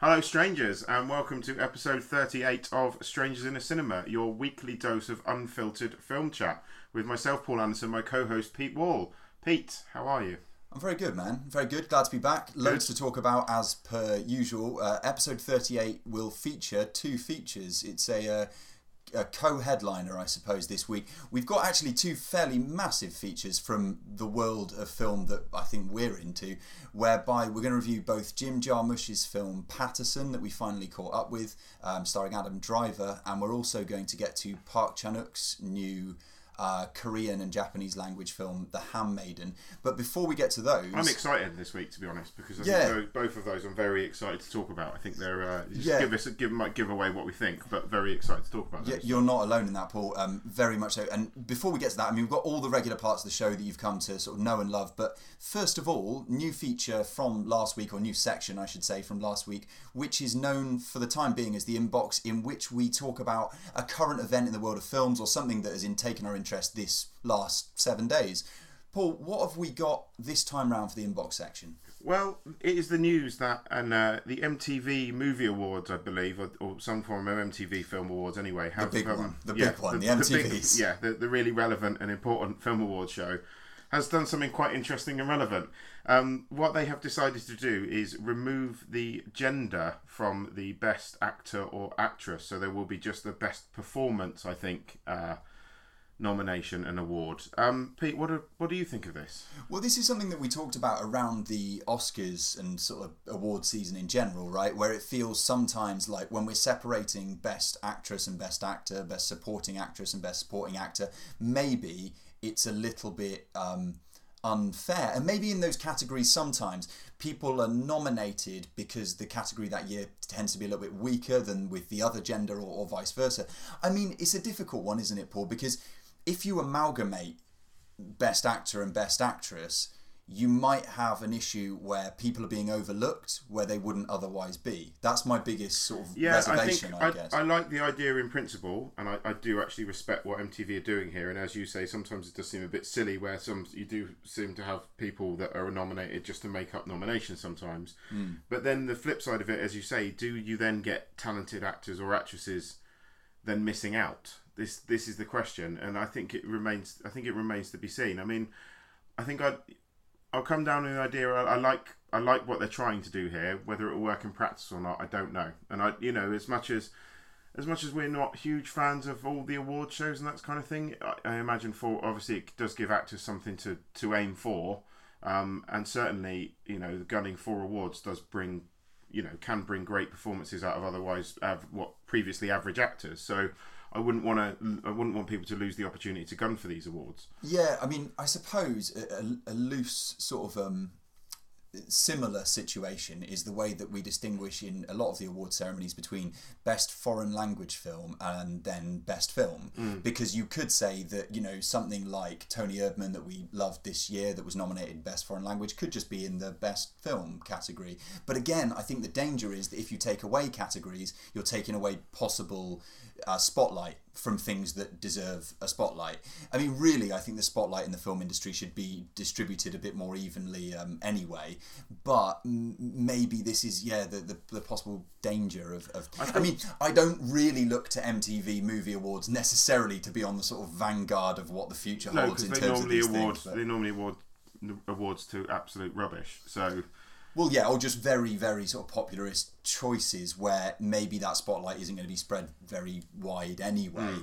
Hello, strangers, and welcome to episode 38 of Strangers in a Cinema, your weekly dose of unfiltered film chat with myself, Paul Anderson, my co host, Pete Wall. Pete, how are you? I'm very good, man. Very good. Glad to be back. Loads Good. to talk about as per usual. Uh, episode 38 will feature two features. It's a, uh, a co-headliner, I suppose, this week. We've got actually two fairly massive features from the world of film that I think we're into, whereby we're going to review both Jim Jarmusch's film Paterson that we finally caught up with, um, starring Adam Driver, and we're also going to get to Park Chan-wook's new uh, Korean and Japanese language film, The Handmaiden. But before we get to those, I'm excited this week, to be honest, because I Yeah. think both of those I'm very excited to talk about. I think they're uh, just Yeah. give us give might give away what we think, but very excited to talk about Yeah, you're not alone in that, Paul. Um, very much so. And before we get to that, I mean, we've got all the regular parts of the show that you've come to sort of know and love. But first of all, new feature from last week, or new section, I should say, from last week, which is known for the time being as the inbox, in which we talk about a current event in the world of films or something that has in taken our interest this last seven days. Paul, what have we got this time round for the inbox section? Well, it is the news that and uh, the MTV Movie Awards, I believe, or, or some form of MTV Film Awards, anyway, have big um, one. The big one, the big- MTVs. yeah, the, the really relevant and important film award show has done something quite interesting and relevant. Um, what they have decided to do is remove the gender from the best actor or actress, so there will be just the best performance, I think. Uh, nomination and award. Um, Pete, what do, what do you think of this? Well, this is something that we talked about around the Oscars and sort of award season in general, right? Where it feels sometimes like when we're separating best actress and best actor, best supporting actress and best supporting actor, maybe it's a little bit um, unfair. And maybe in those categories, sometimes people are nominated because the category that year tends to be a little bit weaker than with the other gender or, or vice versa. I mean, it's a difficult one, isn't it, Paul? Because if you amalgamate best actor and best actress, you might have an issue where people are being overlooked where they wouldn't otherwise be. That's my biggest sort of Yeah, I reservation, think I, I, guess. I like the idea in principle, and I, I do actually respect what MTV are doing here. And as you say, sometimes it does seem a bit silly where some you do seem to have people that are nominated just to make up nominations sometimes. Hmm. But then the flip side of it, as you say, do you then get talented actors or actresses then missing out? This this is the question, and I think it remains. I think it remains to be seen. I mean, I think I. I'll come down to the idea. I, I like I like what they're trying to do here. Whether it will work in practice or not, I don't know. And I, you know, as much as as much as we're not huge fans of all the award shows and that kind of thing, I, I imagine for obviously it does give actors something to to aim for, um, and certainly you know gunning for awards does bring you know can bring great performances out of otherwise av- what previously average actors. So. I wouldn't want to. I wouldn't want people to lose the opportunity to gun for these awards. Yeah, I mean, I suppose a, a, a loose sort of um, similar situation is the way that we distinguish in a lot of the award ceremonies between best foreign language film and then best film. Because you could say that, you know, something like Toni Erdmann that we loved this year that was nominated best foreign language could just be in the best film category. But again, I think the danger is that if you take away categories, you're taking away possible uh, spotlight from things that deserve a spotlight. I mean, really, I think the spotlight in the film industry should be distributed a bit more evenly um, anyway. But m- maybe this is, yeah, the, the, the possible danger of. of I, mean, I don't really look to MTV Movie Awards necessarily to be on the sort of vanguard of what the future holds in terms of these award things. but- they normally award awards to absolute rubbish. So Well, yeah, or just very, very sort of popularist choices where maybe that spotlight isn't going to be spread very wide anyway.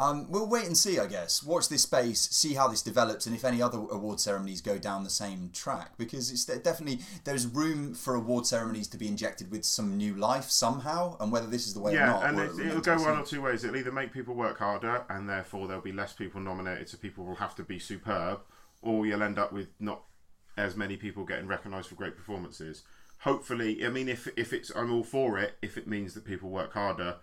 Um, we'll wait and see, I guess. Watch this space, see how this develops, and if any other award ceremonies go down the same track, because it's definitely there's room for award ceremonies to be injected with some new life somehow, and whether this is the way or yeah, not, and it, it'll go one or two ways. It'll either make people work harder, and therefore there'll be less people nominated, so people will have to be superb, or you'll end up with not as many people getting recognised for great performances. Hopefully, I mean, if if it's, I'm all for it. If it means that people work harder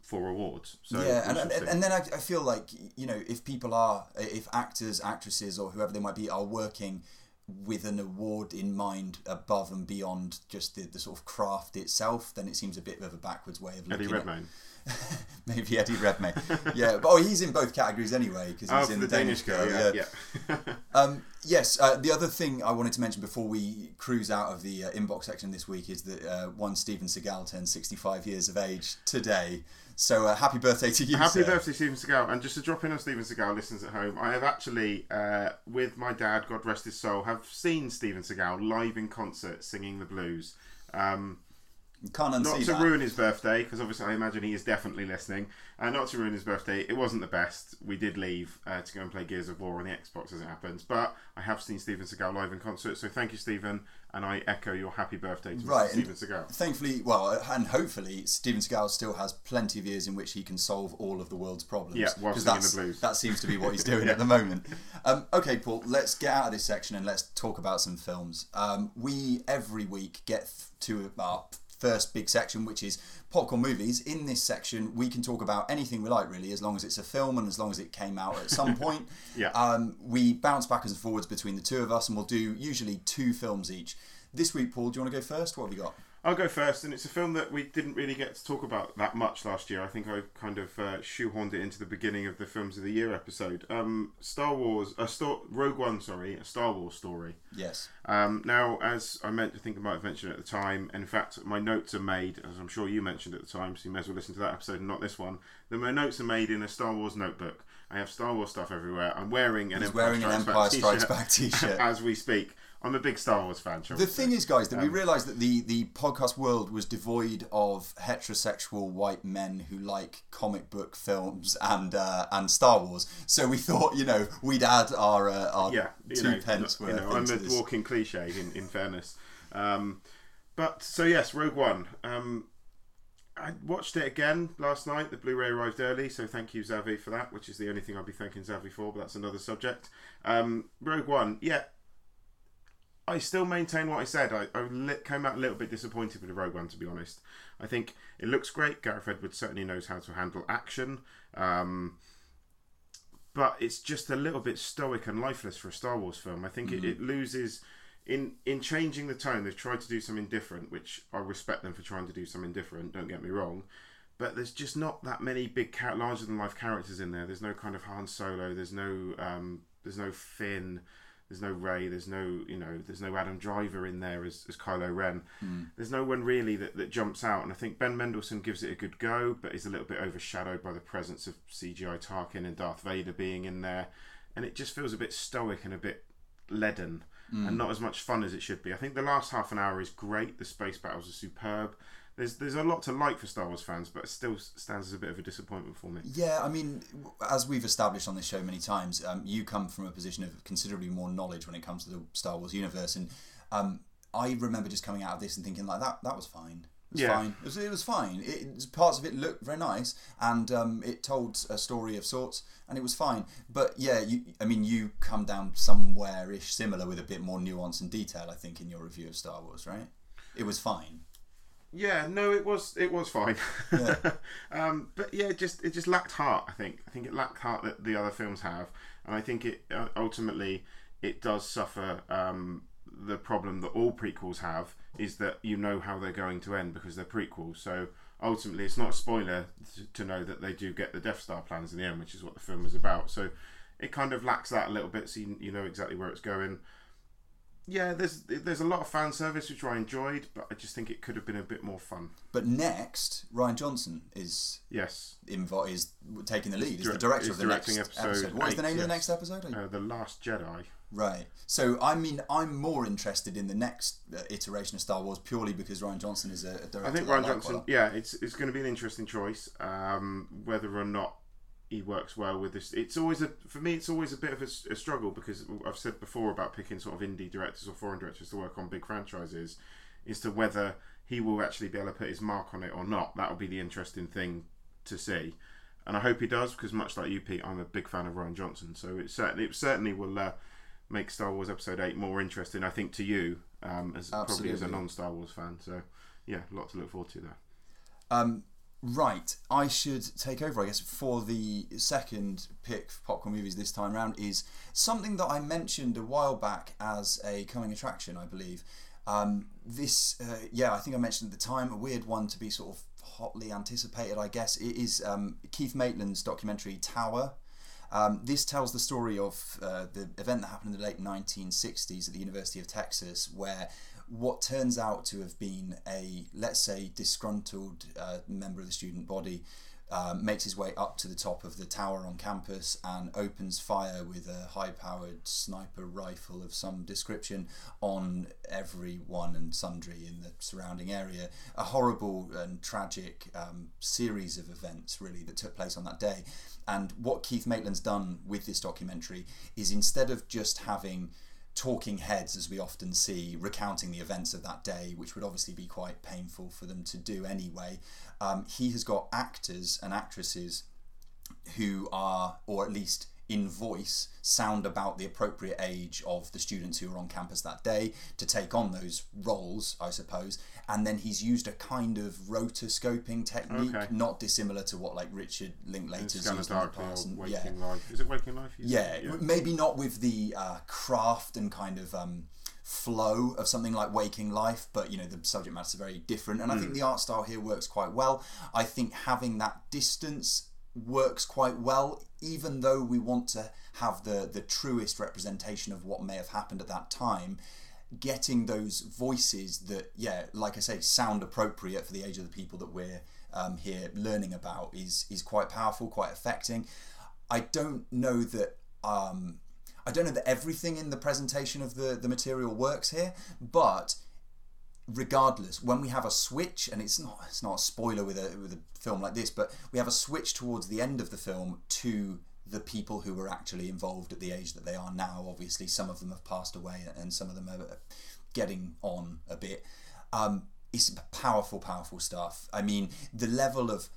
for awards, so yeah, and, and, and then I, I feel like you know if people are if actors, actresses, or whoever they might be are working with an award in mind above and beyond just the, the sort of craft itself, then it seems a bit of a backwards way of Eddie looking at Redmayne. maybe Eddie Redmayne. yeah, but oh, he's in both categories anyway because Oh, he's for in the, Danish girl, yeah, yeah. yeah. Um, yes, uh, the other thing I wanted to mention before we cruise out of the uh, inbox section this week is that uh, one Steven Seagal turned 65 years of age today. So uh, happy birthday to you, Happy sir. birthday, Steven Seagal. And just to drop in on Steven Seagal, listeners at home, I have actually, uh, with my dad, God rest his soul, have seen Steven Seagal live in concert singing the blues. Um, Can't unsee not to that. ruin his birthday, because obviously I imagine he is definitely listening. Uh, not to ruin his birthday, it wasn't the best. We did leave uh, to go and play Gears of War on the Xbox as it happens, but I have seen Steven Seagal live in concert, so thank you, Steven, and I echo your happy birthday to Right, Steven Seagal. Thankfully, well, and hopefully, Steven Seagal still has plenty of years in which he can solve all of the world's problems. Yeah, while 'Cause singing the blues. That seems to be what he's doing at the moment. Um, okay, Paul, let's get out of this section and let's talk about some films. Um, we, every week, get th- to our first big section, which is popcorn movies. In this section, we can talk about anything we like, really, as long as it's a film and as long as it came out at some point. Yeah. Um, we bounce backwards and forwards between the two of us, and we'll do usually two films each. This week, Paul, do you want to go first? What have we got? I'll go first, and it's a film that we didn't really get to talk about that much last year. I think I kind of uh, shoehorned it into the beginning of the Films of the Year episode. Um, Star Wars, a Star, Rogue One, sorry, a Star Wars story. Yes. Um, now, as I meant, I think I might have mentioned at the time. and In fact, my notes are made, as I'm sure you mentioned at the time, so you may as well listen to that episode and not this one. Then my notes are made in a Star Wars notebook. I have Star Wars stuff everywhere. I'm wearing an He's Empire wearing an Strikes Empire Back Strikes t-shirt Back t-shirt. as we speak. I'm a big Star Wars fan. The thing is, guys, that we Um, realised that the, the podcast world was devoid of heterosexual white men who like comic book films and uh, and Star Wars. So we thought, you know, we'd add our uh, our yeah, two know, pence you know, I'm a this. walking cliche in, in fairness. Um, but so yes, Rogue One. Um, I watched it again last night. The Blu-ray arrived early, so thank you, Zavvi, for that. Which is the only thing I'll be thanking Zavvi for, but that's another subject. Um, Rogue One, yeah. I still maintain what I said. I, I came out a little bit disappointed with the Rogue One, to be honest. I think it looks great. Gareth Edwards certainly knows how to handle action. Um, but it's just a little bit stoic and lifeless for a Star Wars film. I think it, it loses in in changing the tone. They've tried to do something different, which I respect them for trying to do something different. Don't get me wrong, but there's just not that many big, larger than life characters in there. There's no kind of Han Solo. There's no um, there's no Finn. There's no Rey. There's no you know. There's no Adam Driver in there as, as Kylo Ren. Hmm. There's no one really that, that jumps out. And I think Ben Mendelsohn gives it a good go, but is a little bit overshadowed by the presence of CGI Tarkin and Darth Vader being in there, and it just feels a bit stoic and a bit leaden. And hmm. not as much fun as it should be. I think the last half an hour is great. The space battles are superb. There's there's a lot to like for Star Wars fans, but it still stands as a bit of a disappointment for me. Yeah, I mean, as we've established on this show many times, um, you come from a position of considerably more knowledge when it comes to the Star Wars universe, and um, I remember just coming out of this and thinking like that that was fine. It was Yeah. fine. It was, it was fine. It, parts of it looked very nice, and um, it told a story of sorts, and it was fine. But yeah, you, I mean, you come down somewhere ish similar with a bit more nuance and detail, I think, in your review of Star Wars, right? It was fine. Yeah, no, it was it was fine. Yeah. um, but yeah, it just it just lacked heart. I think I think it lacked heart that the other films have, and I think it uh, ultimately it does suffer um, the problem that all prequels have is that you know how they're going to end because they're prequels. So ultimately, it's not a spoiler to, to know that they do get the Death Star plans in the end, which is what the film was about. So it kind of lacks that a little bit, so you, you know exactly where it's going. Yeah, there's there's a lot of fan service which I enjoyed, but I just think it could have been a bit more fun. But next, Rian Johnson is Yes, invo- is taking the lead. Is the director of the next episode. episode What is the name of the next episode? uh, the Last Jedi. right. So I mean, I'm more interested in the next uh, iteration of Star Wars purely because Rian Johnson is a, a director. I think Rian like Johnson. quite a lot. Yeah, it's it's going to be an interesting choice. Um, whether or not he works well with this, it's always a for me. It's always a bit of a struggle because I've said before about picking sort of indie directors or foreign directors to work on big franchises, is to whether he will actually be able to put his mark on it or not. That'll be the interesting thing to see. And I hope he does, because much like you, Pete, I'm a big fan of Rian Johnson. So it certainly, it certainly will uh, make Star Wars Episode Eight more interesting. I think to you, um, as probably as a non-Star Wars fan. So yeah, a lot to look forward to there. Um, right, I should take over, I guess, for the second pick for popcorn movies this time round is something that I mentioned a while back as a coming attraction, I believe. Um, this, uh, yeah, I think I mentioned at the time, a weird one to be sort of hotly anticipated, I guess. It is um, Keith Maitland's documentary Tower. Um, this tells the story of uh, the event that happened in the late 1960s at the University of Texas, where what turns out to have been a, let's say, disgruntled uh, member of the student body um, makes his way up to the top of the tower on campus and opens fire with a high powered sniper rifle of some description on everyone and sundry in the surrounding area. A horrible and tragic um, series of events, really, that took place on that day. And what Keith Maitland's done with this documentary is instead of just having talking heads, as we often see, recounting the events of that day, which would obviously be quite painful for them to do anyway. Um, he has got actors and actresses who are, or at least in voice sound about the appropriate age of the students who are on campus that day to take on those roles, I suppose. And then he's used a kind of rotoscoping technique, Okay. not dissimilar to what like Richard Linklater's used in the past. And- Waking Life. Is it Waking Life? you yeah, maybe not with the uh, craft and kind of um, flow of something like Waking Life, but you know the subject matter is very different, and I think the art style here works quite well. I think having that distance works quite well, even though we want to have the the truest representation of what may have happened at that time. Getting those voices that, yeah, like I say, sound appropriate for the age of the people that we're um, here learning about is is quite powerful, quite affecting. I don't know that um, I don't know that everything in the presentation of the the material works here, but regardless, when we have a switch, and it's not it's not a spoiler with a with a film like this, but we have a switch towards the end of the film to the people who were actually involved at the age that they are now. Obviously, some of them have passed away, and some of them are getting on a bit. Um, it's powerful, powerful stuff. I mean, the level of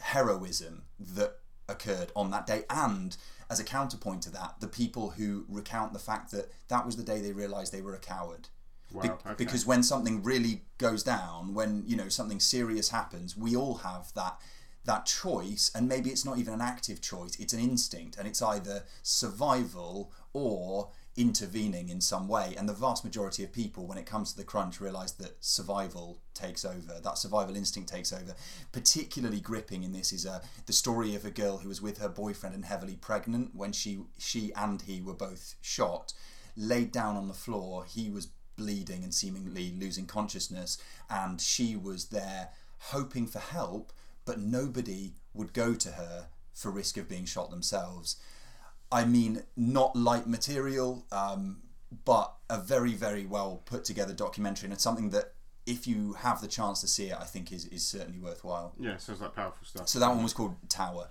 heroism that occurred on that day, and as a counterpoint to that, the people who recount the fact that that was the day they realised they were a coward. Wow, Be- okay. Because when something really goes down, when you know something serious happens, we all have that that choice, and maybe it's not even an active choice; it's an instinct, and it's either survival or intervening in some way. And the vast majority of people, when it comes to the crunch, realise that survival takes over. That survival instinct takes over. Particularly gripping in this is uh, the story of a girl who was with her boyfriend and heavily pregnant when she she and he were both shot, laid down on the floor. He was bleeding and seemingly losing consciousness, and she was there hoping for help, but nobody would go to her for risk of being shot themselves. I mean, not light material, um, but a very, very well put together documentary, and it's something that if you have the chance to see it, I think is, is certainly worthwhile. Yeah, sounds like powerful stuff. So that one was called Tower.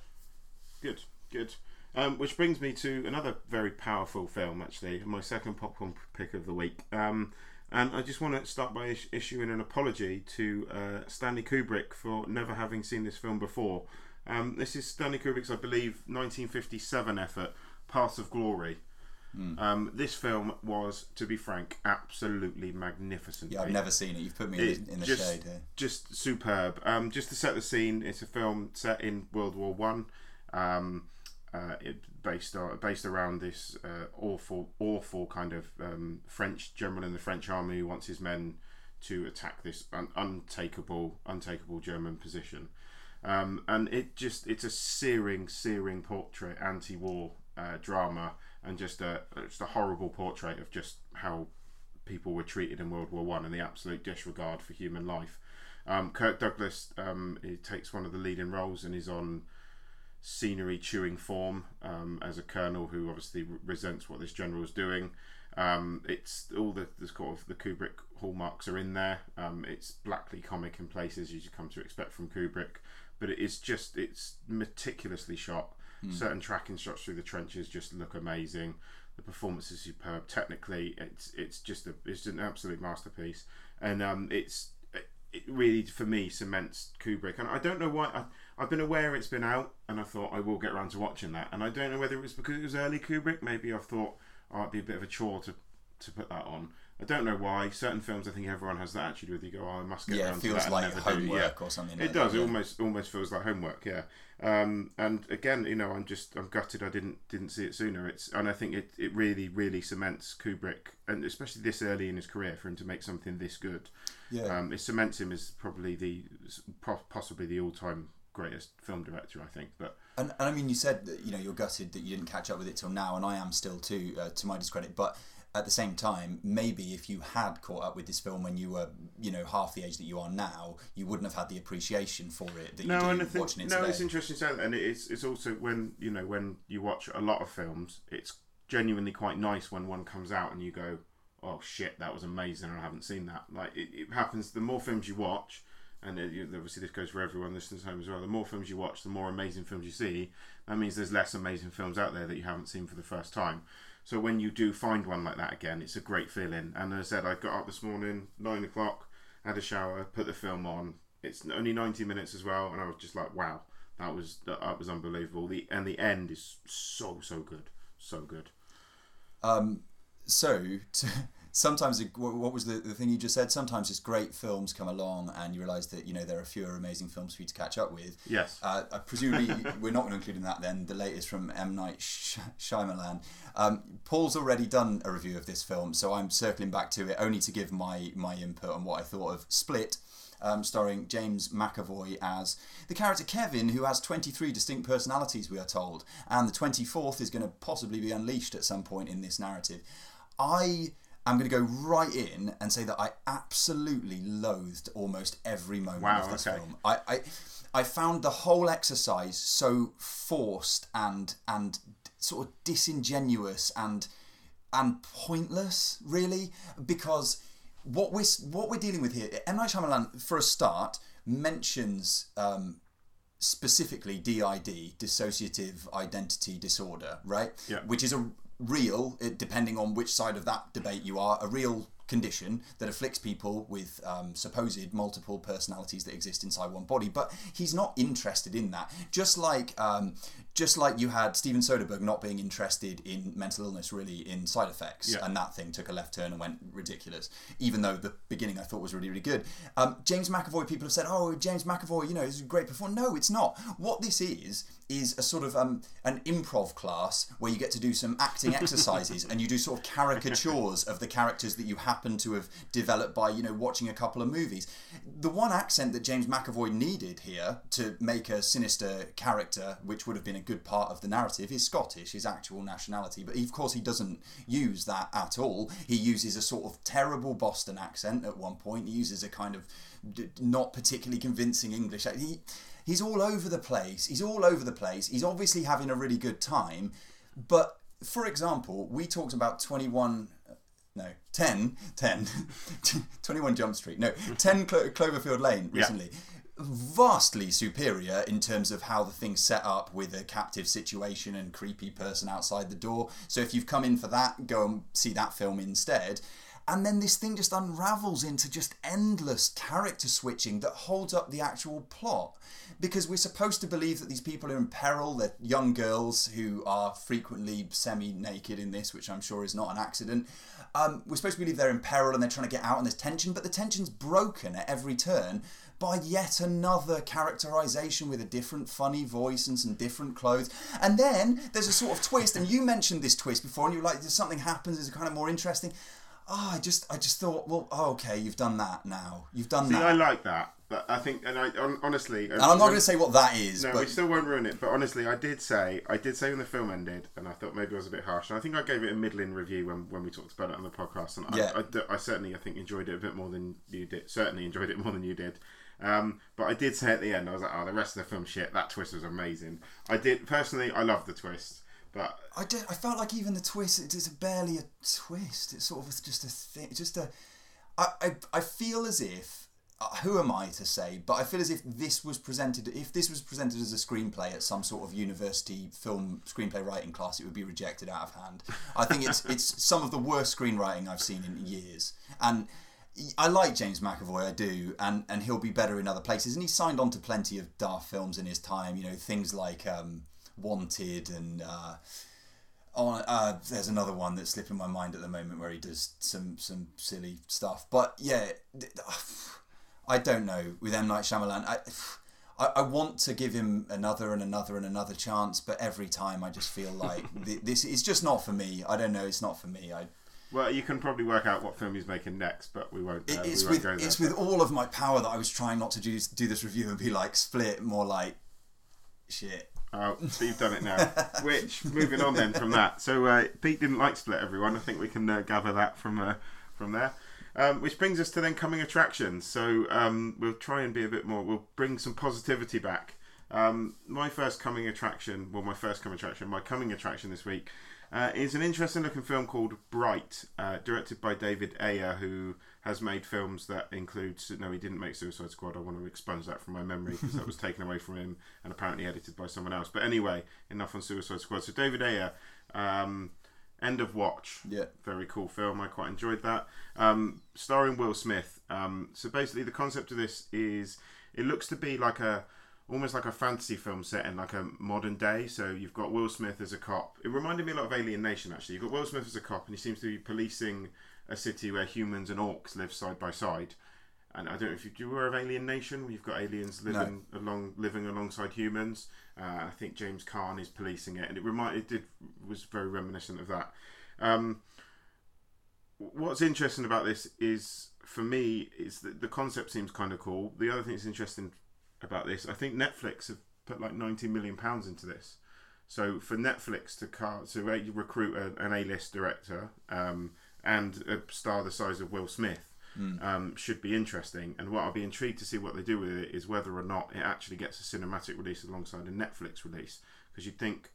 Good, good. Um, which brings me to another very powerful film, actually, my second popcorn pick of the week. Um, and I just want to start by is- issuing an apology to uh, Stanley Kubrick for never having seen this film before. Um, this is Stanley Kubrick's, I believe, 1957 effort, Paths of Glory. Um, this film was, to be frank, absolutely magnificent. Yeah, I've never seen it. You've put me in in the just, shade here. Just superb. Um, just to set the scene, it's a film set in World War One. Um, uh, it based based around this uh, awful, awful kind of um, French general in the French army who wants his men to attack this un- untakeable, untakeable German position. Um, and it just it's a searing, searing portrait, anti-war uh, drama, and just a just a horrible portrait of just how people were treated in World War One and the absolute disregard for human life. Um, Kirk Douglas um, he takes one of the leading roles and is on scenery chewing form um, as a colonel who obviously resents what this general is doing. Um, it's all the, the sort of the Kubrick hallmarks are in there. Um, it's blackly comic in places as you come to expect from Kubrick, but it is just it's meticulously shot. Certain tracking shots through the trenches just look amazing. The performance is superb. Technically, it's it's just a it's an absolute masterpiece, and um, it's it really for me cements Kubrick. And I don't know why I, I've been aware it's been out, and I thought I will get around to watching that. And I don't know whether it was because it was early Kubrick. Maybe I've thought oh, it'd be a bit of a chore to to put that on. I don't know why. Certain films, I think everyone has that attitude with. You go, oh, I must get Yeah, around to feels that. like never do." homework Yeah. or something. It like does. that, It yeah. almost almost feels like homework. Yeah. Um, and again, you know, I'm just I'm gutted I didn't didn't see it sooner. It's and I think it, it really really cements Kubrick and especially this early in his career for him to make something this good. Yeah. Um, it cements him as probably the possibly the all time greatest film director. I think. But And, and I mean, you said that you know you're gutted that you didn't catch up with it till now, and I am still too, uh, to my discredit. But at the same time, maybe if you had caught up with this film when you were, you know, half the age that you are now, you wouldn't have had the appreciation for it that you No, and I do think watching it no, today. it's interesting to say that, and it's it's also when you know when you watch a lot of films, it's genuinely quite nice when one comes out and you go, "Oh shit, that was amazing!" and I haven't seen that. Like it, it happens. The more films you watch, and it, you, obviously this goes for everyone listening home as well. The more films you watch, the more amazing films you see. That means there's less amazing films out there that you haven't seen for the first time. So when you do find one like that again, it's a great feeling. And as I said, I got up this morning, nine o'clock, had a shower, put the film on. It's only ninety minutes as well, and I was just like, wow, that was that was unbelievable. The and the end is so so good, so good. Um, so, to, sometimes it, what was the, the thing you just said? Sometimes it's great films come along and you realise that you know there are fewer amazing films for you to catch up with. Yes. Uh, uh, presumably, we're not going to include in that then the latest from M Night Sh- Shyamalan. Um, Paul's already done a review of this film, so I'm circling back to it only to give my my input on what I thought of Split. Um, starring James McAvoy as the character Kevin, who has 23 distinct personalities, we are told, and the 24th is going to possibly be unleashed at some point in this narrative. I am going to go right in and say that I absolutely loathed almost every moment Wow, of this okay. film. I, I I found the whole exercise so forced and and sort of disingenuous and and pointless, really, because what we're what we're dealing with here, M Night Shyamalan, for a start, mentions um, specifically DID, dissociative identity disorder, right? Yeah. Which is a real, it, depending on which side of that debate you are, a real condition that afflicts people with um, supposed multiple personalities that exist inside one body. But he's not interested in that. Just like um, just like you had Steven Soderbergh not being interested in mental illness, really, in side effects, Yeah. and that thing took a left turn and went ridiculous. Even though the beginning I thought was really, really good. Um, James McAvoy, people have said, "Oh, James McAvoy, you know, is a great performer." No, it's not. What this is is a sort of um, an improv class where you get to do some acting exercises and you do sort of caricatures of the characters that you happen to have developed by you know watching a couple of movies. The one accent that James McAvoy needed here to make a sinister character, which would have been a good part of the narrative, is Scottish, his actual nationality. But of course, he doesn't use that at all. He uses a sort of terrible Boston accent at one point. He uses a kind of not particularly convincing English. He he's all over the place. He's all over the place. He's obviously having a really good time. But for example, we talked about 21 uh, no, 10, 10, 21 Jump Street, no, 10 Clo- Cloverfield Lane recently. Vastly superior in terms of how the thing's set up with a captive situation and creepy person outside the door. So if you've come in for that, go and see that film instead. And then this thing just unravels into just endless character switching that holds up the actual plot. Because we're supposed to believe that these people are in peril. They're young girls who are frequently semi naked in this, which I'm sure is not an accident. Um, we're supposed to believe they're in peril and they're trying to get out and there's tension, but the tension's broken at every turn by yet another characterization with a different funny voice and some different clothes. And then there's a sort of twist, and you mentioned this twist before, and you were like, there's something happens, it's kind of more interesting. Oh, I just, I just thought, well, oh, okay, you've done that now. You've done See, that. I like that, but I think, and I hon- honestly, and uh, I'm not going to say what that is, No, we still won't ruin it. But honestly, I did say, I did say when the film ended, and I thought maybe I was a bit harsh. And I think I gave it a middling review when, when we talked about it on the podcast. And Yeah. I, I I certainly, I think, enjoyed it a bit more than you did. Certainly enjoyed it more than you did. Um, but I did say at the end, I was like, oh, the rest of the film shit. That twist was amazing. I did personally, I loved the twist, but I, did, I felt like even the twist, it is barely a twist. It's sort of just a thing, just a. I, I, I feel as if. Uh, who am I to say? But I feel as if this was presented. If this was presented as a screenplay at some sort of university film screenplay writing class, it would be rejected out of hand. I think it's it's some of the worst screenwriting I've seen in years. And I like James McAvoy, I do, and and he'll be better in other places. And he signed on to plenty of daft films in his time. You know, things like um, Wanted and. Uh, on uh, there's another one that's slipping my mind at the moment where he does some some silly stuff. But yeah, I don't know with M Night Shyamalan. I, I I want to give him another and another and another chance, but every time I just feel like th- this is just not for me. I don't know. It's not for me. I well, you can probably work out what film he's making next, but we won't. Uh, it's we won't with go there. it's with all of my power that I was trying not to do do this review and be like split more like shit. Oh, so you've done it now. Which, moving on then from that. So uh, Pete didn't like Split, everyone. I think we can uh, gather that from uh, from there. Um, which brings us to then coming attractions. So um, we'll try and be a bit more. We'll bring some positivity back. Um, my first coming attraction, well, my first coming attraction, my coming attraction this week uh, is an interesting looking film called Bright, uh, directed by David Ayer, who has made films that include. No, he didn't make Suicide Squad. I want to expunge that from my memory because that was taken away from him and apparently edited by someone else. But anyway, enough on Suicide Squad. So David Ayer. Um, End of Watch. Yeah. Very cool film. I quite enjoyed that. Um, starring Will Smith. Um, so basically, the concept of this is it looks to be like a almost like a fantasy film set in like a modern day. So you've got Will Smith as a cop. It reminded me a lot of Alien Nation actually. You've got Will Smith as a cop, and he seems to be policing a city where humans and orcs live side by side. And I don't know if you, you were of Alien Nation, where you've got aliens living no. along living alongside humans. Uh, I think James Caan is policing it, and it reminded it did was very reminiscent of that. Um, what's interesting about this is for me is that the concept seems kind of cool. The other thing that's interesting about this, I think Netflix have put like 90 million pounds into this. So for Netflix to car to recruit a, an A-list director um, and a star the size of Will Smith mm. um, should be interesting. And what I'll be intrigued to see what they do with it is whether or not it actually gets a cinematic release alongside a Netflix release. Because you'd think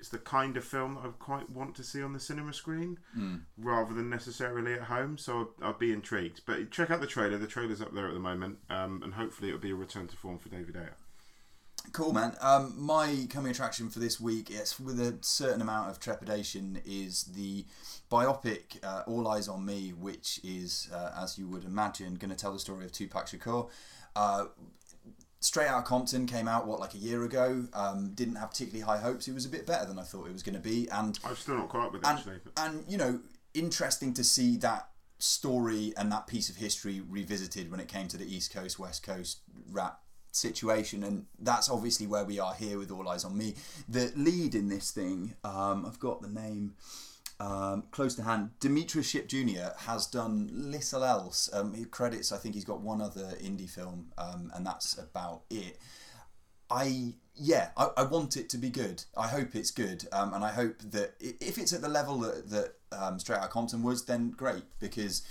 it's the kind of film I quite want to see on the cinema screen mm. rather than necessarily at home. So I'll, I'll, be intrigued. But check out the trailer. The trailer's up there at the moment, um, and hopefully it'll be a return to form for David Ayer. Cool, man. Um, my coming attraction for this week, it's with a certain amount of trepidation, is the biopic uh, All Eyez on Me, which is, uh, as you would imagine, going to tell the story of Tupac Shakur. Uh, Straight Out Compton came out what like a year ago. Um, didn't have particularly high hopes. It was a bit better than I thought it was going to be, and I've still not caught up with it and, actually. But... And you know, interesting to see that story and that piece of history revisited when it came to the East Coast West Coast rap situation, and that's obviously where we are here with All Eyez on Me. The lead in this thing, um, I've got the name um, close to hand. Demetrius Shipp Jr. has done little else. Um, he credits, I think he's got one other indie film, um, and that's about it. I yeah, I, I, want it to be good. I hope it's good, um, and I hope that if it's at the level that that um, Straight Outta Compton was, then great because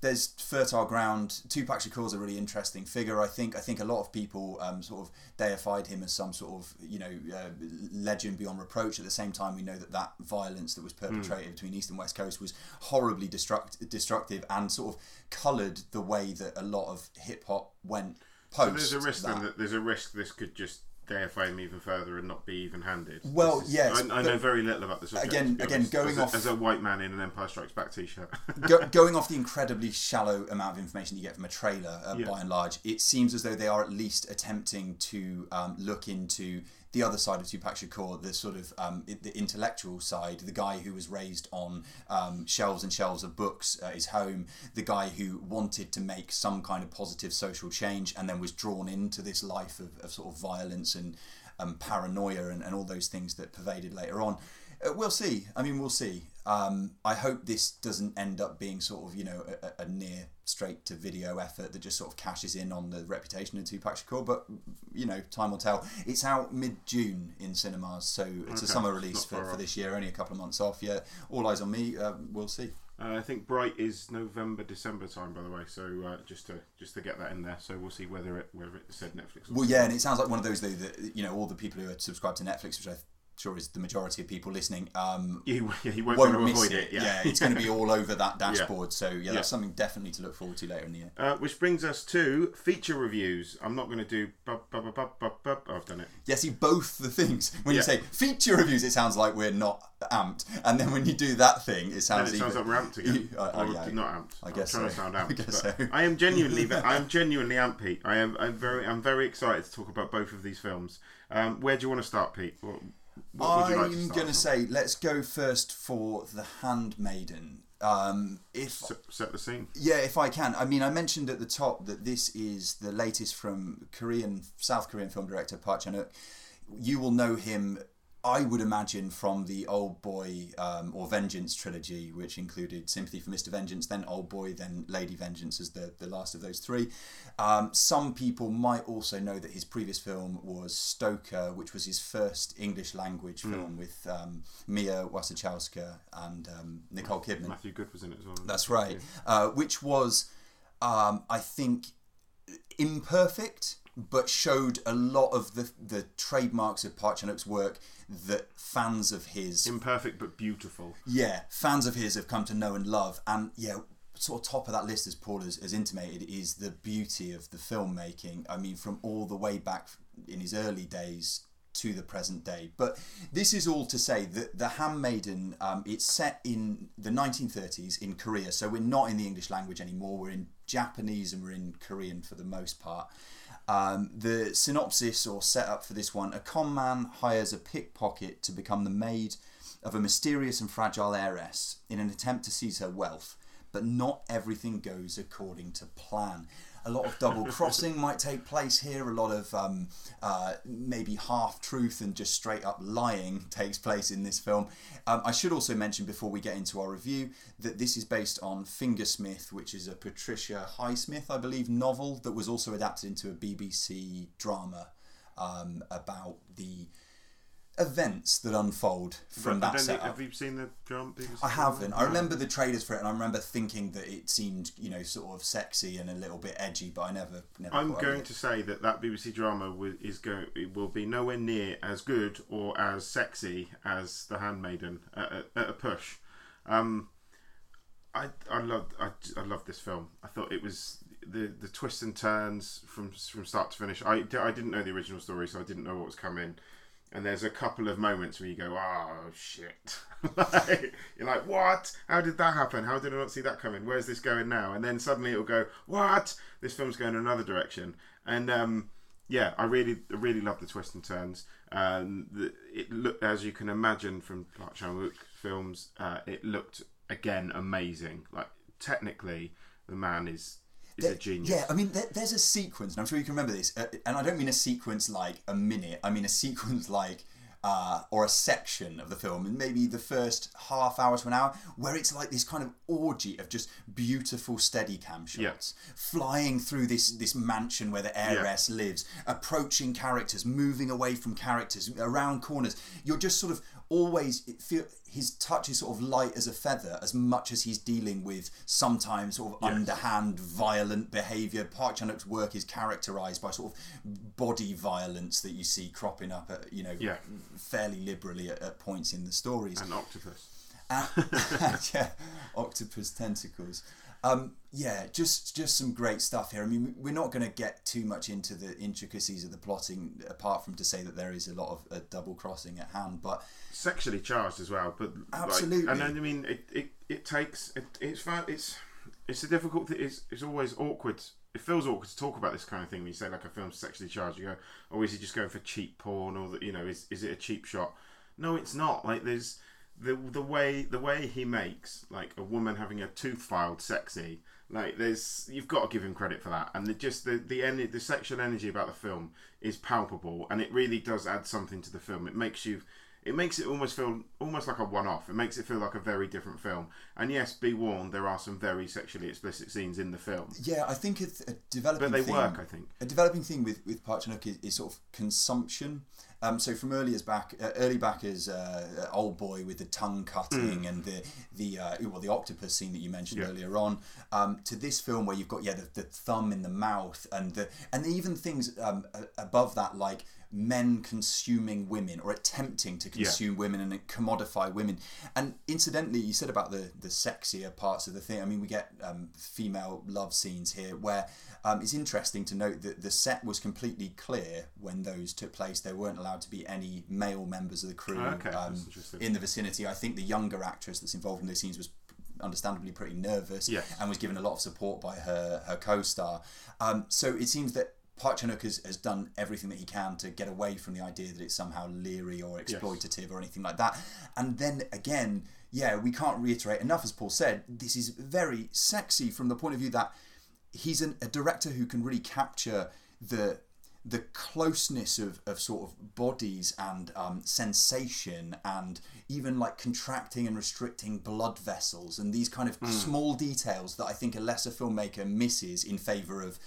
there's fertile ground. Tupac Shakur's a really interesting figure. I think. I think a lot of people um, sort of deified him as some sort of you know uh, legend beyond reproach. At the same time, we know that that violence that was hmm. perpetrated mm. between East and West Coast was horribly destruct- destructive and sort of coloured the way that a lot of hip hop went. Post so there's a risk that. then that there's a risk this could just deify him even further and not be even-handed. Well, is, yes, I, I know very little about this. Again, again, going as off a, as a white man in an Empire Strikes Back t-shirt. go, going off the incredibly shallow amount of information you get from a trailer, uh, yeah. by and large, it seems as though they are at least attempting to um, look into the other side of Tupac Shakur, the sort of um, the intellectual side, the guy who was raised on um, shelves and shelves of books at his home, the guy who wanted to make some kind of positive social change and then was drawn into this life of, of sort of violence and um, paranoia and, and all those things that pervaded later on. Uh, we'll see. I mean, we'll see. Um, I hope this doesn't end up being sort of, you know, a, a, near straight to video effort that just sort of cashes in on the reputation of Tupac Shakur. But, you know, time will tell. It's out mid June in cinemas, so it's okay. a summer release for, for this year, only a couple of months off. Yeah, all eyes on me. Uh, we'll see. Uh, I think Bright is November, December time, by the way. So uh, just to just to get that in there. So we'll see whether it whether it said Netflix. well, yeah, and it sounds like one of those though that you know all the people who are subscribed to Netflix, which I sure is the majority of people listening. Um, you, you won't, won't miss it. it. Yeah. yeah. it's going to be all over that dashboard. Yeah. So yeah, that's something definitely to look forward to later in the year. Uh, which brings us to feature reviews. I'm not going to do. Bu- bu- bu- bu- bu- I've done it. Yeah, see both the things. When you say feature reviews, it sounds like we're not amped, and then when you do that thing, it sounds. Then it sounds even, like we're amped again. You, uh, oh, yeah, not amped. I guess I'm trying so. to sound amped. I, guess so. I am genuinely. I am genuinely amped, Pete. I am. I'm very. I'm very excited to talk about both of these films. Um, where do you want to start, Pete? What, what I'm like going to say, let's go first for The Handmaiden. Um, if set, set, the scene, yeah, if I can. I mean, I mentioned at the top that this is the latest from Korean South Korean film director Park Chan-wook. You will know him I would imagine from the Old Boy um, or Vengeance trilogy, which included Sympathy for Mr. Vengeance, then Old Boy, then Lady Vengeance as the, the last of those three. Um, some people might also know that his previous film was Stoker, which was his first English language film with um, Mia Wasikowska and um, Nicole Kidman. Matthew Goode was in it as well. That's right. Uh, which was, um, I think, imperfect, but showed a lot of the the trademarks of Park Chan-wook's work that fans of his, Imperfect but beautiful. yeah, fans of his have come to know and love. And yeah, sort of top of that list, as Paul has, has intimated, is the beauty of the filmmaking. I mean, from all the way back in his early days to the present day. But this is all to say that The Handmaiden, um, it's set in the 1930s in Korea. So we're not in the English language anymore. We're in Japanese and we're in Korean for the most part. Um, the synopsis or setup for this one a con man hires a pickpocket to become the maid of a mysterious and fragile heiress in an attempt to seize her wealth, but not everything goes according to plan. A lot of double crossing might take place here, a lot of um, uh, maybe half truth and just straight up lying takes place in this film. Um, I should also mention before we get into our review that this is based on Fingersmith, which is a Patricia Highsmith, I believe, novel that was also adapted into a BBC drama um, about the events that unfold from that setup. have you seen the drama? BBC I haven't. I remember the trailers for it, and I remember thinking that it seemed, you know, sort of sexy and a little bit edgy. But I never, never. I'm going to say that that BBC drama wi- is going it will be nowhere near as good or as sexy as The Handmaiden at, at, at a push. Um, I I loved I, I loved this film. I thought it was the the twists and turns from from start to finish. I, I didn't know the original story, so I didn't know what was coming. And there's a couple of moments where you go, "Oh shit!" Like, you're like, "What? How did that happen? How did I not see that coming? Where's this going now?" And then suddenly it'll go, "What? This film's going another direction." And um, yeah, I really, really love the twists and turns. Um, the, it looked, as you can imagine from Park Chan Wook films, uh, it looked again amazing. Like technically, the man is is a genius. Yeah, I mean, there, there's a sequence, and I'm sure you can remember this. Uh, and I don't mean a sequence like a minute. I mean a sequence like. Uh, or a section of the film, and maybe the first half hour to an hour, where it's like this kind of orgy of just beautiful steady cam shots, flying through this this mansion where the heiress lives, approaching characters, moving away from characters, around corners. You're just sort of always it feel his touch is sort of light as a feather, as much as he's dealing with sometimes sort of Yes. underhand violent behaviour. Park Chan Wook's work is characterised by sort of body violence that you see cropping up at you know Yeah. fairly liberally at, at points in the stories. An octopus. And- yeah, octopus tentacles. Um, yeah, just just some great stuff here. I mean, we're not going to get too much into the intricacies of the plotting, apart from to say that there is a lot of uh, double crossing at hand. But sexually charged as well. But like- Absolutely. and then, I mean, it, it, it takes it, it's. It's it's a difficult. Th- it's it's always awkward. It feels awkward to talk about this kind of thing when you say like a film's sexually charged. You go, oh, is he just going for cheap porn, or the, you know, is is it a cheap shot? No, it's not. Like there's the the way the way he makes like a woman having a tooth filed sexy. Like there's you've got to give him credit for that, and the, just the the ener- the sexual energy about the film is palpable, and it really does add something to the film. It makes you it makes it almost feel almost like a one-off. It makes it feel like a very different film. And yes, be warned, there are some very sexually explicit scenes in the film, yeah, I think it's a developing. but they theme- work. I think. a developing thing with with Park Chan Wook is, is sort of consumption. Um, so from early as back, uh, early back as uh, old boy with the tongue cutting and the the uh, well the octopus scene that you mentioned Mm. Yeah. earlier on, um, to this film where you've got yeah the, the thumb in the mouth and the and even things um, above that like men consuming women or attempting to consume women and commodify women. And incidentally, you said about the the sexier parts of the thing. I mean, we get um, female love scenes here where um, it's interesting to note that the set was completely clear when those took place. There weren't allowed to be any male members of the crew Oh, okay, um, in the vicinity. I think the younger actress that's involved in those scenes was understandably pretty nervous Yes. and was given a lot of support by her her co-star. Um, so it seems that Park Chan Wook has, has done everything that he can to get away from the idea that it's somehow leery or exploitative or anything like that. And then again, yeah, we can't reiterate enough, as Paul said, this is very sexy from the point of view that he's an, a director who can really capture the the closeness of, of sort of bodies and um, sensation and even like contracting and restricting blood vessels and these kind of small details that I think a lesser filmmaker misses in favour of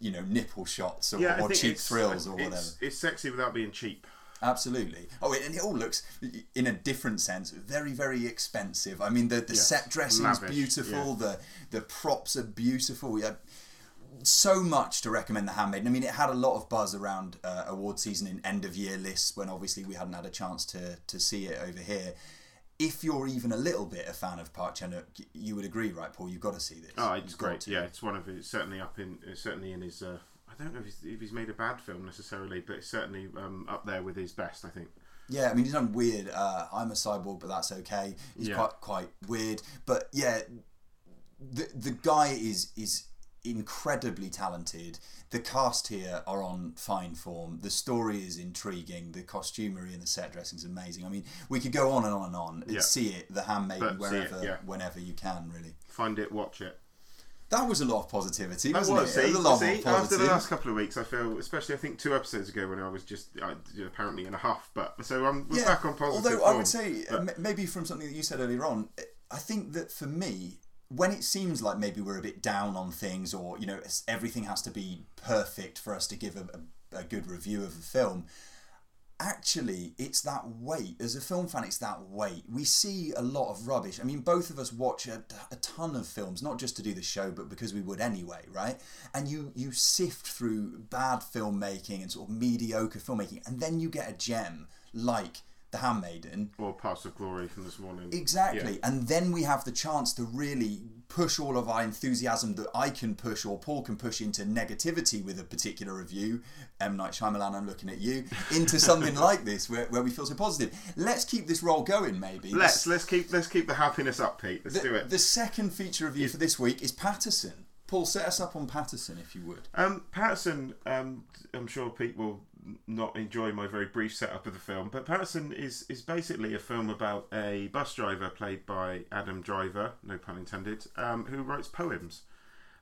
you know nipple shots or, Yeah, or cheap thrills or whatever. It's sexy without being cheap. Absolutely. Oh, and it all looks, in a different sense, very, very expensive. I mean, the, the Yes. set dressing is beautiful. The the props are beautiful. Yeah, so much to recommend The Handmaiden. I mean, it had a lot of buzz around uh, award season in end of year lists when obviously we hadn't had a chance to to see it over here. If you're even a little bit a fan of Park Chan Wook, you would agree, right, Paul? You've got to see this. Oh, it's You've great. Yeah, it's one of his certainly up in it's certainly in his. Uh, I don't know if he's, if he's made a bad film necessarily, but it's certainly um, up there with his best. I think. Yeah, I mean he's done weird. Uh, I'm a cyborg, but that's okay. He's Yeah. quite quite weird, but yeah, the the guy is is incredibly talented. The cast here are on fine form. The story is intriguing. The costumery and the set dressing is amazing. I mean, we could go on and on and on. Yeah. See it, The Handmaiden, But see it, wherever yeah. whenever you can. Really, Find it, watch it. that was a lot of positivity, wasn't was, it? It was a lot see, after the last couple of weeks, I feel, especially I think two episodes ago when I was just uh, apparently in a huff, but so I'm we're back on positive. Although I would say, uh, m- maybe from something that you said earlier on, I think that for me, when it seems like maybe we're a bit down on things, or you know, everything has to be perfect for us to give a, a, good review of a film. Actually, it's that weight. As a film fan, it's that weight. We see a lot of rubbish. I mean, both of us watch a, a ton of films, not just to do the show, but because we would anyway, right? And you you sift through bad filmmaking and sort of mediocre filmmaking, and then you get a gem like The Handmaiden, or Paths of Glory from this morning. Exactly. And then we have the chance to really push all of our enthusiasm that I can push or Paul can push into negativity with a particular review. M. Night Shyamalan, I'm looking at you, into something like this where, where we feel so positive. Let's keep this roll going, maybe. Let's let's keep let's keep the happiness up, Pete. Let's the, do it. the second feature review for this week is Paterson. Paul, set us up on Paterson if you would. Um, Paterson, um, I'm sure Pete will not enjoy my very brief setup of the film, but Paterson is is basically a film about a bus driver played by Adam Driver, no pun intended, um, who writes poems,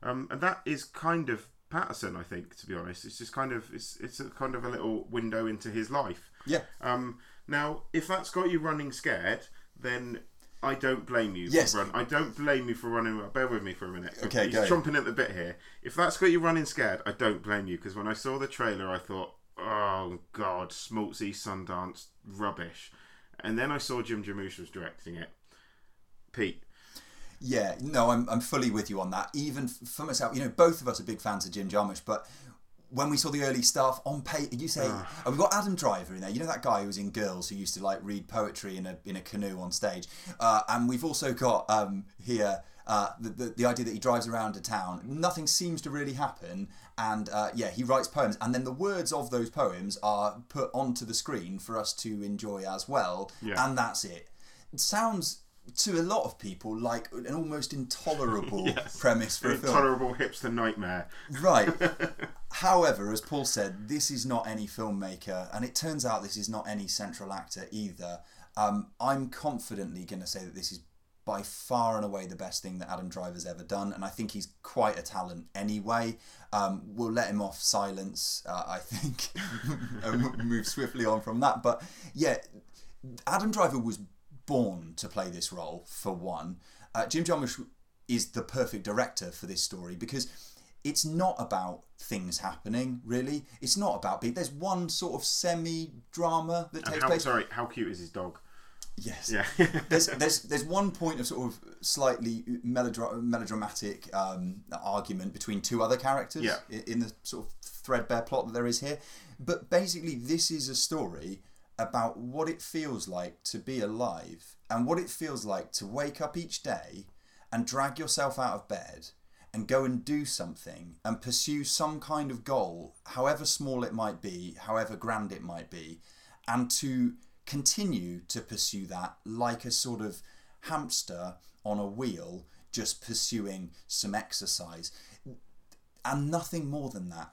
um, and that is kind of Paterson, I think, to be honest. It's just kind of it's it's a kind of a little window into his life. Yeah. Um, now, if that's got you running scared, then I don't blame you. Yes. For run. I don't blame you for running. Bear with me for a minute. Okay, He's go. chomping at the bit here. If that's got you running scared, I don't blame you because when I saw the trailer, I thought, oh god, Schmaltzy Sundance rubbish, and then I saw Jim Jarmusch was directing it. Pete, Yeah, no, I'm, I'm fully with you on that. Even for myself, you know, both of us are big fans of Jim Jarmusch, but when we saw the early stuff on pay, you say, oh, we've got Adam Driver in there. You know that guy who was in Girls who used to like read poetry in a in a canoe on stage, uh, and we've also got um, here. Uh, the, the, the idea that he drives around a town, nothing seems to really happen, and uh, yeah, he writes poems, and then the words of those poems are put onto the screen for us to enjoy as well, Yeah. and that's it. It sounds to a lot of people like an almost intolerable Yes. premise for a film. intolerable hipster nightmare. Right. However, as Paul said, this is not any filmmaker, and it turns out this is not any central actor either. Um, I'm confidently going to say that this is by far and away the best thing that Adam Driver's ever done, and I think he's quite a talent anyway. Um, we'll let him off silence, uh, I think, and move swiftly on from that. But yeah, Adam Driver was born to play this role, for one. Uh, Jim Jarmusch is the perfect director for this story because it's not about things happening, really. It's not about being. There's one sort of semi drama that And takes how, place. sorry, how cute is his dog? Yes. Yeah. there's there's there's one point of sort of slightly melodra- melodramatic um, argument between two other characters Yeah. i- in the sort of threadbare plot that there is here. But basically, this is a story about what it feels like to be alive and what it feels like to wake up each day and drag yourself out of bed and go and do something and pursue some kind of goal, however small it might be, however grand it might be, and to continue to pursue that like a sort of hamster on a wheel, just pursuing some exercise. And nothing more than that.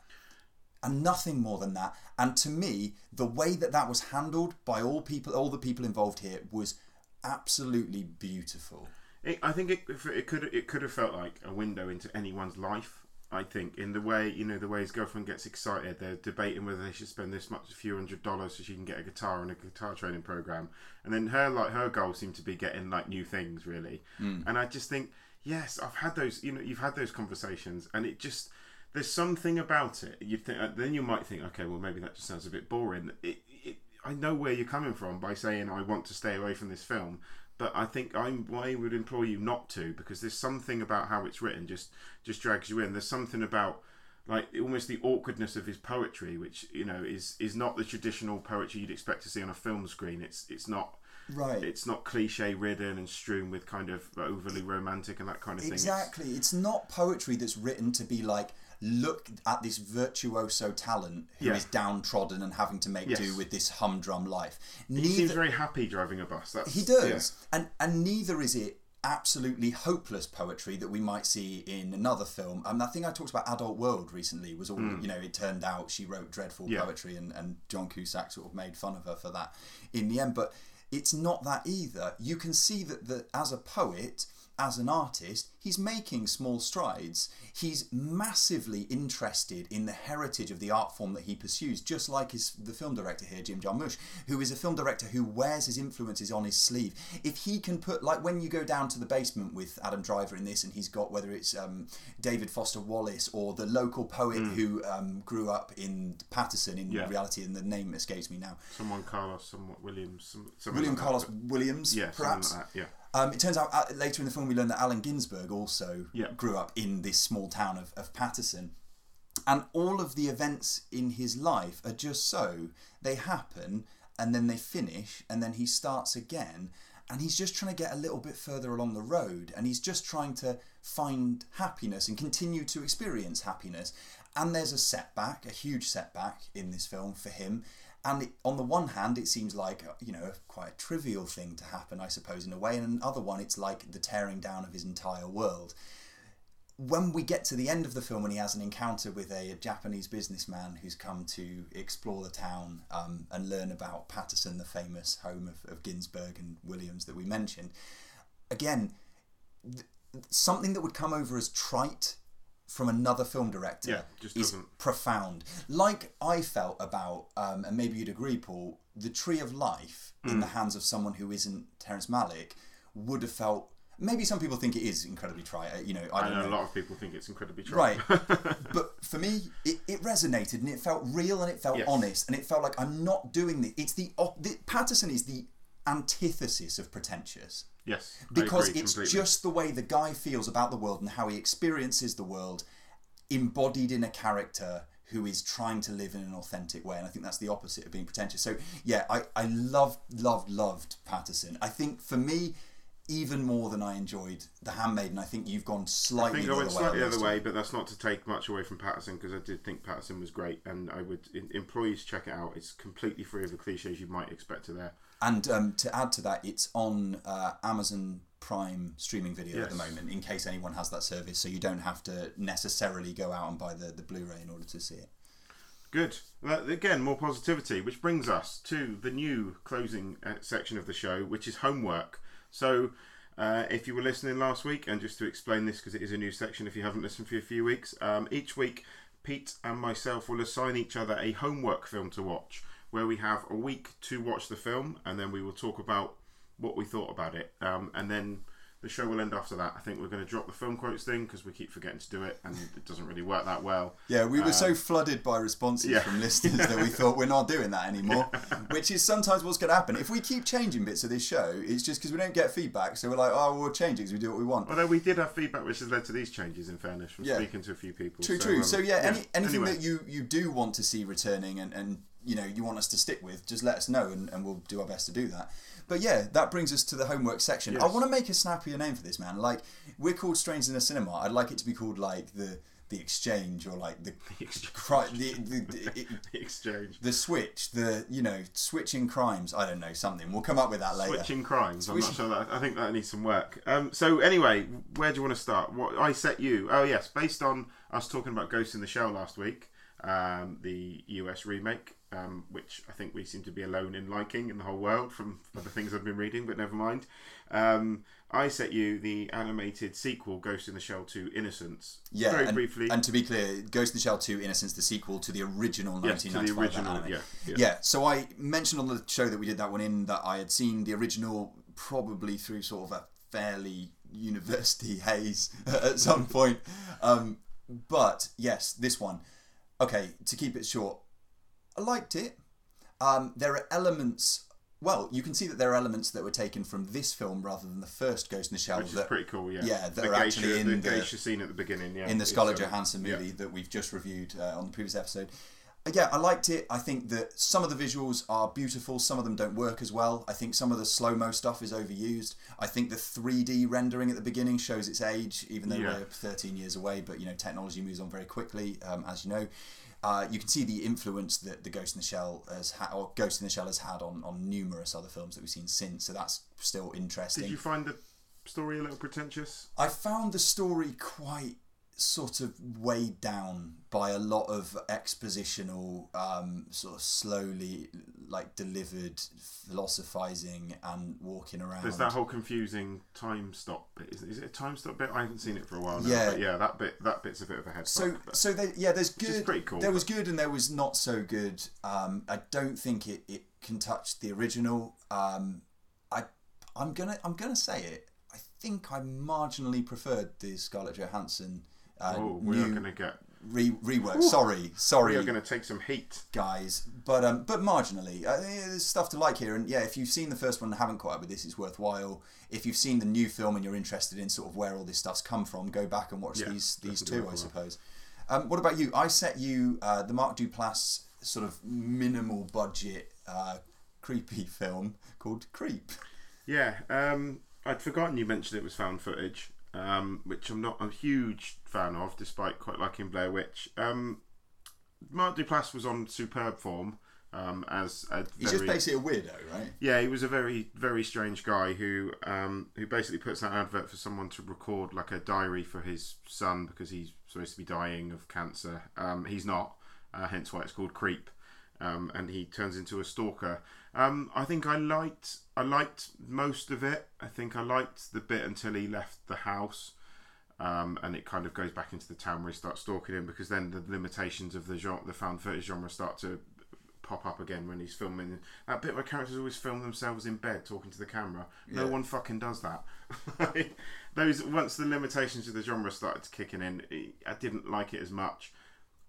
And nothing more than that. And to me, the way that that was handled by all people, all the people involved here, was absolutely beautiful. It, I think it, it could it could have felt like a window into anyone's life. I think in the way you know the way his girlfriend gets excited. They're debating whether they should spend this much, a few hundred dollars, so she can get a guitar and a guitar training program. And then her like her goal seem to be getting like new things really. Hmm. And I just think yes, I've had those. You know, you've had those conversations, and it just there's something about it. You think uh, then you might think, okay, well maybe that just sounds a bit boring. It, it, I know where you're coming from by saying I want to stay away from this film, but I think I'm, I would implore you not to because there's something about how it's written just just drags you in. There's something about like almost the awkwardness of his poetry, which you know is is not the traditional poetry you'd expect to see on a film screen. It's it's not Right. it's not cliche ridden and strewn with kind of overly romantic and that kind of thing. It's- Exactly. It's not poetry that's written to be like, look at this virtuoso talent who is Yeah. downtrodden and having to make Yes. do with this humdrum life. he seems very happy driving a bus. That's, He does, and and neither is it absolutely hopeless poetry that we might see in another film. And that thing I talked about Adult World recently. Was all mm. you know? It turned out she wrote dreadful. Yeah. poetry, and and John Cusack sort of made fun of her for that in the end. But it's not that either. You can see that that as a poet. As an artist, he's making small strides. He's massively interested in the heritage of the art form that he pursues, just like his the film director here, Jim Jarmusch, who is a film director who wears his influences on his sleeve. If he can put like when you go down to the basement with Adam Driver in this, and he's got whether it's um, David Foster Wallace or the local poet who um, grew up in Paterson in Mm. Yeah. reality, and the name escapes me now. Someone Carlos, someone Williams, some, William like Carlos that. Williams, Yeah, perhaps. like. Yeah. Um, it turns out uh, later in the film we learn that Allen Ginsberg also Yeah. grew up in this small town of, of Paterson. And all of the events in his life are just so. They happen and then they finish and then he starts again. And he's just trying to get a little bit further along the road and he's just trying to find happiness and continue to experience happiness. And there's a setback, a huge setback in this film for him. And on the one hand, it seems like uh, you know quite a trivial thing to happen, I suppose, in a way. And another one, it's like the tearing down of his entire world. When we get to the end of the film, when he has an encounter with a, a Japanese businessman who's come to explore the town um, and learn about Paterson, the famous home of, of Ginsberg and Williams that we mentioned, again, th- something that would come over as trite from another film director Yeah, just is doesn't- profound. Like I felt about, um, and maybe you'd agree, Paul, the Tree of Life Mm. in the hands of someone who isn't Terrence Malick would have felt. Maybe some people think it is incredibly trite. uh, You know, I I don't know know. a lot of people think it's incredibly trite. Right. but for me, it, it resonated and it felt real and it felt Yes. honest and it felt like I'm not doing this. It's the, the Paterson is the antithesis of pretentious. Yes, because it's completely. just the way the guy feels about the world and how he experiences the world embodied in a character who is trying to live in an authentic way and i think that's the opposite of being pretentious. So yeah i, I loved loved loved Paterson. I think for me even more than i enjoyed the handmaiden i think you've gone I slightly think the I went other way slightly the other way, but that's not to take much away from Paterson because I did think Paterson was great, and I would in, employees check it out. It's completely free of the cliches you might expect to there. And um, to add to that, it's on uh, Amazon Prime streaming video at the moment, in case anyone has that service, so you don't have to necessarily go out and buy the, the Blu ray in order to see it. Good. Well, again, more positivity, which brings us to the new closing uh, section of the show, which is homework. So, uh, if you were listening last week, and just to explain this because it is a new section, if you haven't listened for a few weeks, um, each week Pete and myself will assign each other a homework film to watch, where we have a week to watch the film, and then we will talk about what we thought about it, um, and then the show will end after that. I think we're going to drop the film quotes thing because we keep forgetting to do it, and it doesn't really work that well. Yeah, we were so flooded by responses Um, yeah. from listeners that we thought we're not doing that anymore, which is sometimes what's going to happen. If we keep changing bits of this show, it's just because we don't get feedback, so we're like, oh, we'll change it because we do what we want. Although we did have feedback which has led to these changes, in fairness, from Yeah. speaking to a few people. True, so, true. um, so yeah, any, anything Anyway, that you, you do want to see returning and, and you know you want us to stick with, just let us know and, and we'll do our best to do that. But yeah, that brings us to the homework section. I want to make a snappier name for this man. Like we're called Strange in a Cinema. I'd like it to be called like the the exchange or like the exchange. cri- the, the, the, it- the exchange. the switch, the you know switching crimes. I don't know something. We'll come up with that later. Switching crimes. I'm not sure that. I think that needs some work. Um, so anyway, where do you want to start? What I set you? Oh yes, based on us talking about Ghost in the Shell last week. Um, the US remake, um, which I think we seem to be alone in liking in the whole world from other things I've been reading, but never mind. Um, I set you the animated sequel, Ghost in the Shell 2 Innocence. Yeah, Very and, briefly. And to be clear, Ghost in the Shell 2 Innocence, the sequel to the original yes, to the 1995 original. anime. Yeah, yeah. Yeah, so I mentioned on the show that we did that one in that I had seen the original probably through sort of a fairly university haze at some point. Um, but yes, this one. Okay, to keep it short, I liked it. Um, there are elements. Well, you can see that there are elements that were taken from this film rather than the first Ghost in the Shell. Which is that, pretty cool, yeah. yeah, that the are actually geisha, in the the- geisha scene at the beginning, yeah. in the Scarlett um, Johansson yeah. movie that we've just reviewed uh, on the previous episode. Yeah, I liked it. I think that some of the visuals are beautiful, some of them don't work as well. I think some of the slow mo stuff is overused. I think the 3D rendering at the beginning shows its age, even though Yeah. we're 13 years away. But you know, technology moves on very quickly, um, as you know. Uh, you can see the influence that the Ghost in the Shell has had, or Ghost in the Shell has had on, on numerous other films that we've seen since. So that's still interesting. Did you find the story a little pretentious? I found the story quite sort of weighed down by a lot of expositional, um, sort of slowly like delivered philosophizing and walking around. There's that whole confusing time stop bit. Is, is it a time stop bit? I haven't seen it for a while now. Yeah. But yeah, that bit that bit's a bit of a head so but- so they, yeah, there's is good. pretty cool, there was good and there was not so good. Um, I don't think it, it can touch the original. Um, I I'm gonna I'm gonna say it. I think I marginally preferred the Scarlett Johansson. Uh, oh, we are going to get. re- rework. Sorry, sorry. We are going to take some heat. guys, but um, but marginally, uh, there's stuff to like here. And yeah, if you've seen the first one and haven't caught up with this, it's worthwhile. If you've seen the new film and you're interested in sort of where all this stuff's come from, go back and watch Yeah, these these two, I suppose. Um, what about you? I set you uh, the Mark Duplass sort of minimal budget uh, creepy film called Creep. Yeah, um, I'd forgotten you mentioned it was found footage, um, which I'm not a huge fan of, despite quite liking Blair Witch. Um, Mark Duplass was on superb form um, as a He's very, just basically a weirdo, right? Yeah, he was a very, very strange guy who um, who basically puts out an advert for someone to record like a diary for his son because he's supposed to be dying of cancer. Um, he's not, uh, hence why it's called Creep. Um, and he turns into a stalker. Um, I think I liked I liked most of it. I think I liked the bit until he left the house. Um, and it kind of goes back into the town where he starts stalking him because then the limitations of the genre, the found footage genre start to pop up again when he's filming that bit where characters always film themselves in bed talking to the camera. No Yeah. one fucking does that. Those once the limitations of the genre started kicking in, I didn't like it as much.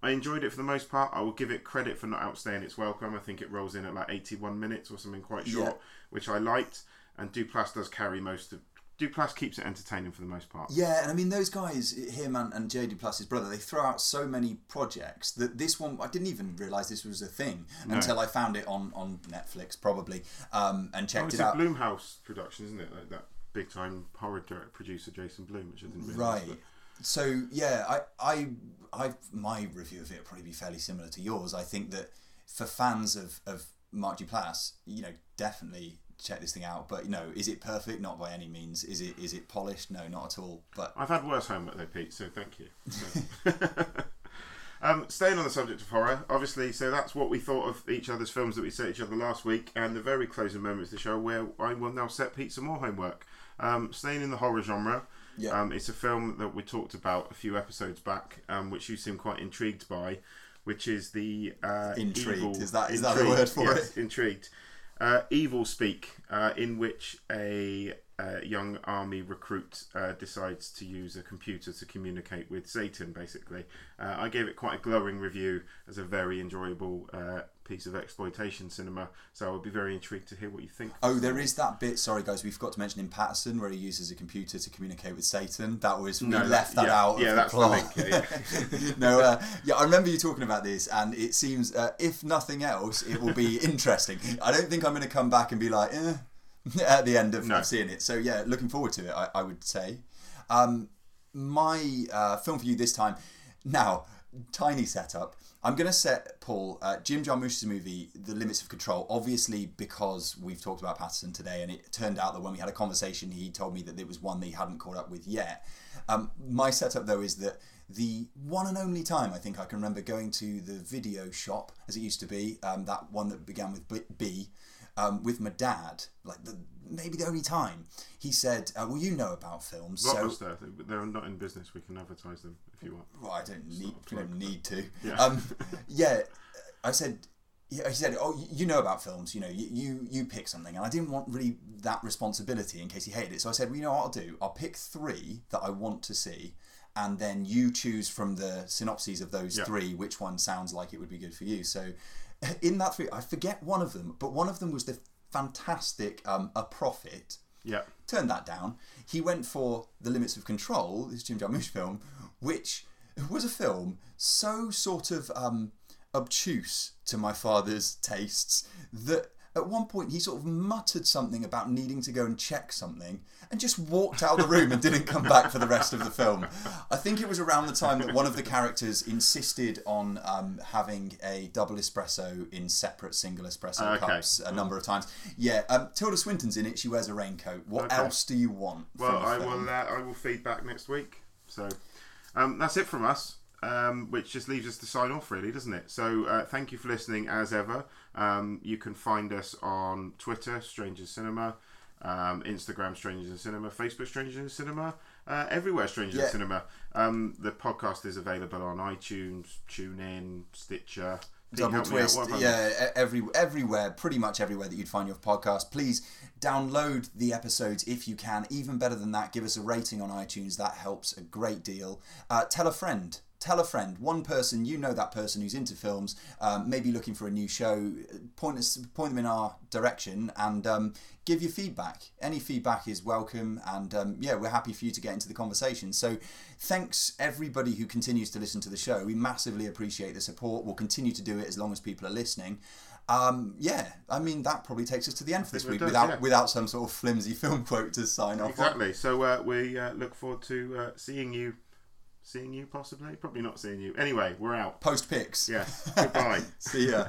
I enjoyed it for the most part. I will give it credit for not outstaying its welcome. I think it rolls in at like 81 minutes or something quite short, Yeah. which I liked. And Duplass does carry most of. Duplass keeps it entertaining for the most part. Yeah, and I mean those guys, him and, and Jay Duplass's brother, they throw out so many projects that this one I didn't even realise this was a thing until I found it on, on Netflix probably um, and Oh, checked it's it a out. Blumhouse production, isn't it? Like that big time horror director, producer Jason Blum, which I didn't realise. Right. So yeah, I, I, I, my review of it will probably be fairly similar to yours. I think that for fans of of Mark Duplass, you know, definitely check this thing out. But you know, is it perfect? Not by any means. Is it? Is it polished? No, not at all. But I've had worse homework though, Pete. So thank you. So- um, staying on the subject of horror, obviously, so that's what we thought of each other's films that we set each other last week, and the very closing moments of the show where I will now set Pete some more homework. Um, staying in the horror genre, Yeah. um, it's a film that we talked about a few episodes back, um, which you seem quite intrigued by, which is the uh, Intrigued, evil- is that- is that the word for yes, Intrigued. Uh, Evilspeak, uh, in which a, uh young army recruit uh, decides to use a computer to communicate with Satan, basically. Uh, I gave it quite a glowing review as a very enjoyable uh, piece of exploitation cinema, so I would be very intrigued to hear what you think. Oh, there is that bit. Sorry, guys, we forgot to mention in Paterson where he uses a computer to communicate with Satan. That was we No, left that yeah, out. yeah, of that's the link, yeah, no, uh, yeah, I remember you talking about this, and it seems, uh, if nothing else, it will be interesting. I don't think I'm going to come back and be like, eh, at the end of, No. seeing it. So yeah, looking forward to it. I, I would say. Um, my uh, film for you this time. Now, tiny setup. I'm going to set Paul uh, Jim Jarmusch's movie, The Limits of Control. Obviously, because we've talked about Paterson today, and it turned out that when we had a conversation, he told me that it was one that he hadn't caught up with yet. Um, my setup though is that the one and only time I think I can remember going to the video shop, as it used to be, um, that one that began with B, B um, with my dad, like the maybe the only time, he said, uh, "Well, you know about films, so Blockbuster, they're not in business. We can advertise them if you want. well, I don't need, not a you don't need to. Yeah. Um, yeah, I said, he said, oh, you know about films, you know, you, you you pick something, and I didn't want really that responsibility in case he hated it. So I said, well, you know what I'll do? I'll pick three that I want to see, and then you choose from the synopses of those Yeah. three which one sounds like it would be good for you. So in that three, I forget one of them, but one of them was the fantastic um, A Prophet Yeah. turned that down. He went for The Limits of Control, this Jim Jarmusch film, which was a film so sort of um, obtuse to my father's tastes that at one point he sort of muttered something about needing to go and check something and just walked out of the room and didn't come back for the rest of the film. I think it was around the time that one of the characters insisted on um, having a double espresso in separate single espresso Okay. cups a number of times. Yeah, um, Tilda Swinton's in it. She wears a raincoat. What Okay. else do you want? Well, I will. Uh, I will feed back next week. So um, that's it from us. Um, which just leaves us to sign off, really, doesn't it? So uh, thank you for listening, as ever. Um, you can find us on Twitter, Strangers Cinema, um, Instagram, Strangers in Cinema, Facebook, Strangers in Cinema, uh, everywhere, Strangers Yeah. in Cinema. Um, the podcast is available on iTunes, TuneIn, Stitcher. Double out. twist, What have I yeah, every everywhere, pretty much everywhere that you'd find your podcast. Please download the episodes if you can. Even better than that, give us a rating on iTunes. That helps a great deal. Uh, tell a friend. Tell a friend, one person you know that person who's into films, um, maybe looking for a new show. Point us, point them in our direction, and um, give your feedback. Any feedback is welcome, and um, yeah, we're happy for you to get into the conversation. So, thanks everybody who continues to listen to the show. We massively appreciate the support. We'll continue to do it as long as people are listening. Um, yeah, I mean that probably takes us to the end for this week does, without yeah. without some sort of flimsy film quote to sign off. on. Exactly. So uh, we uh, look forward to uh, seeing you, seeing you possibly, probably not seeing you. Anyway, we're out. Post pics. Yes. Goodbye. See ya.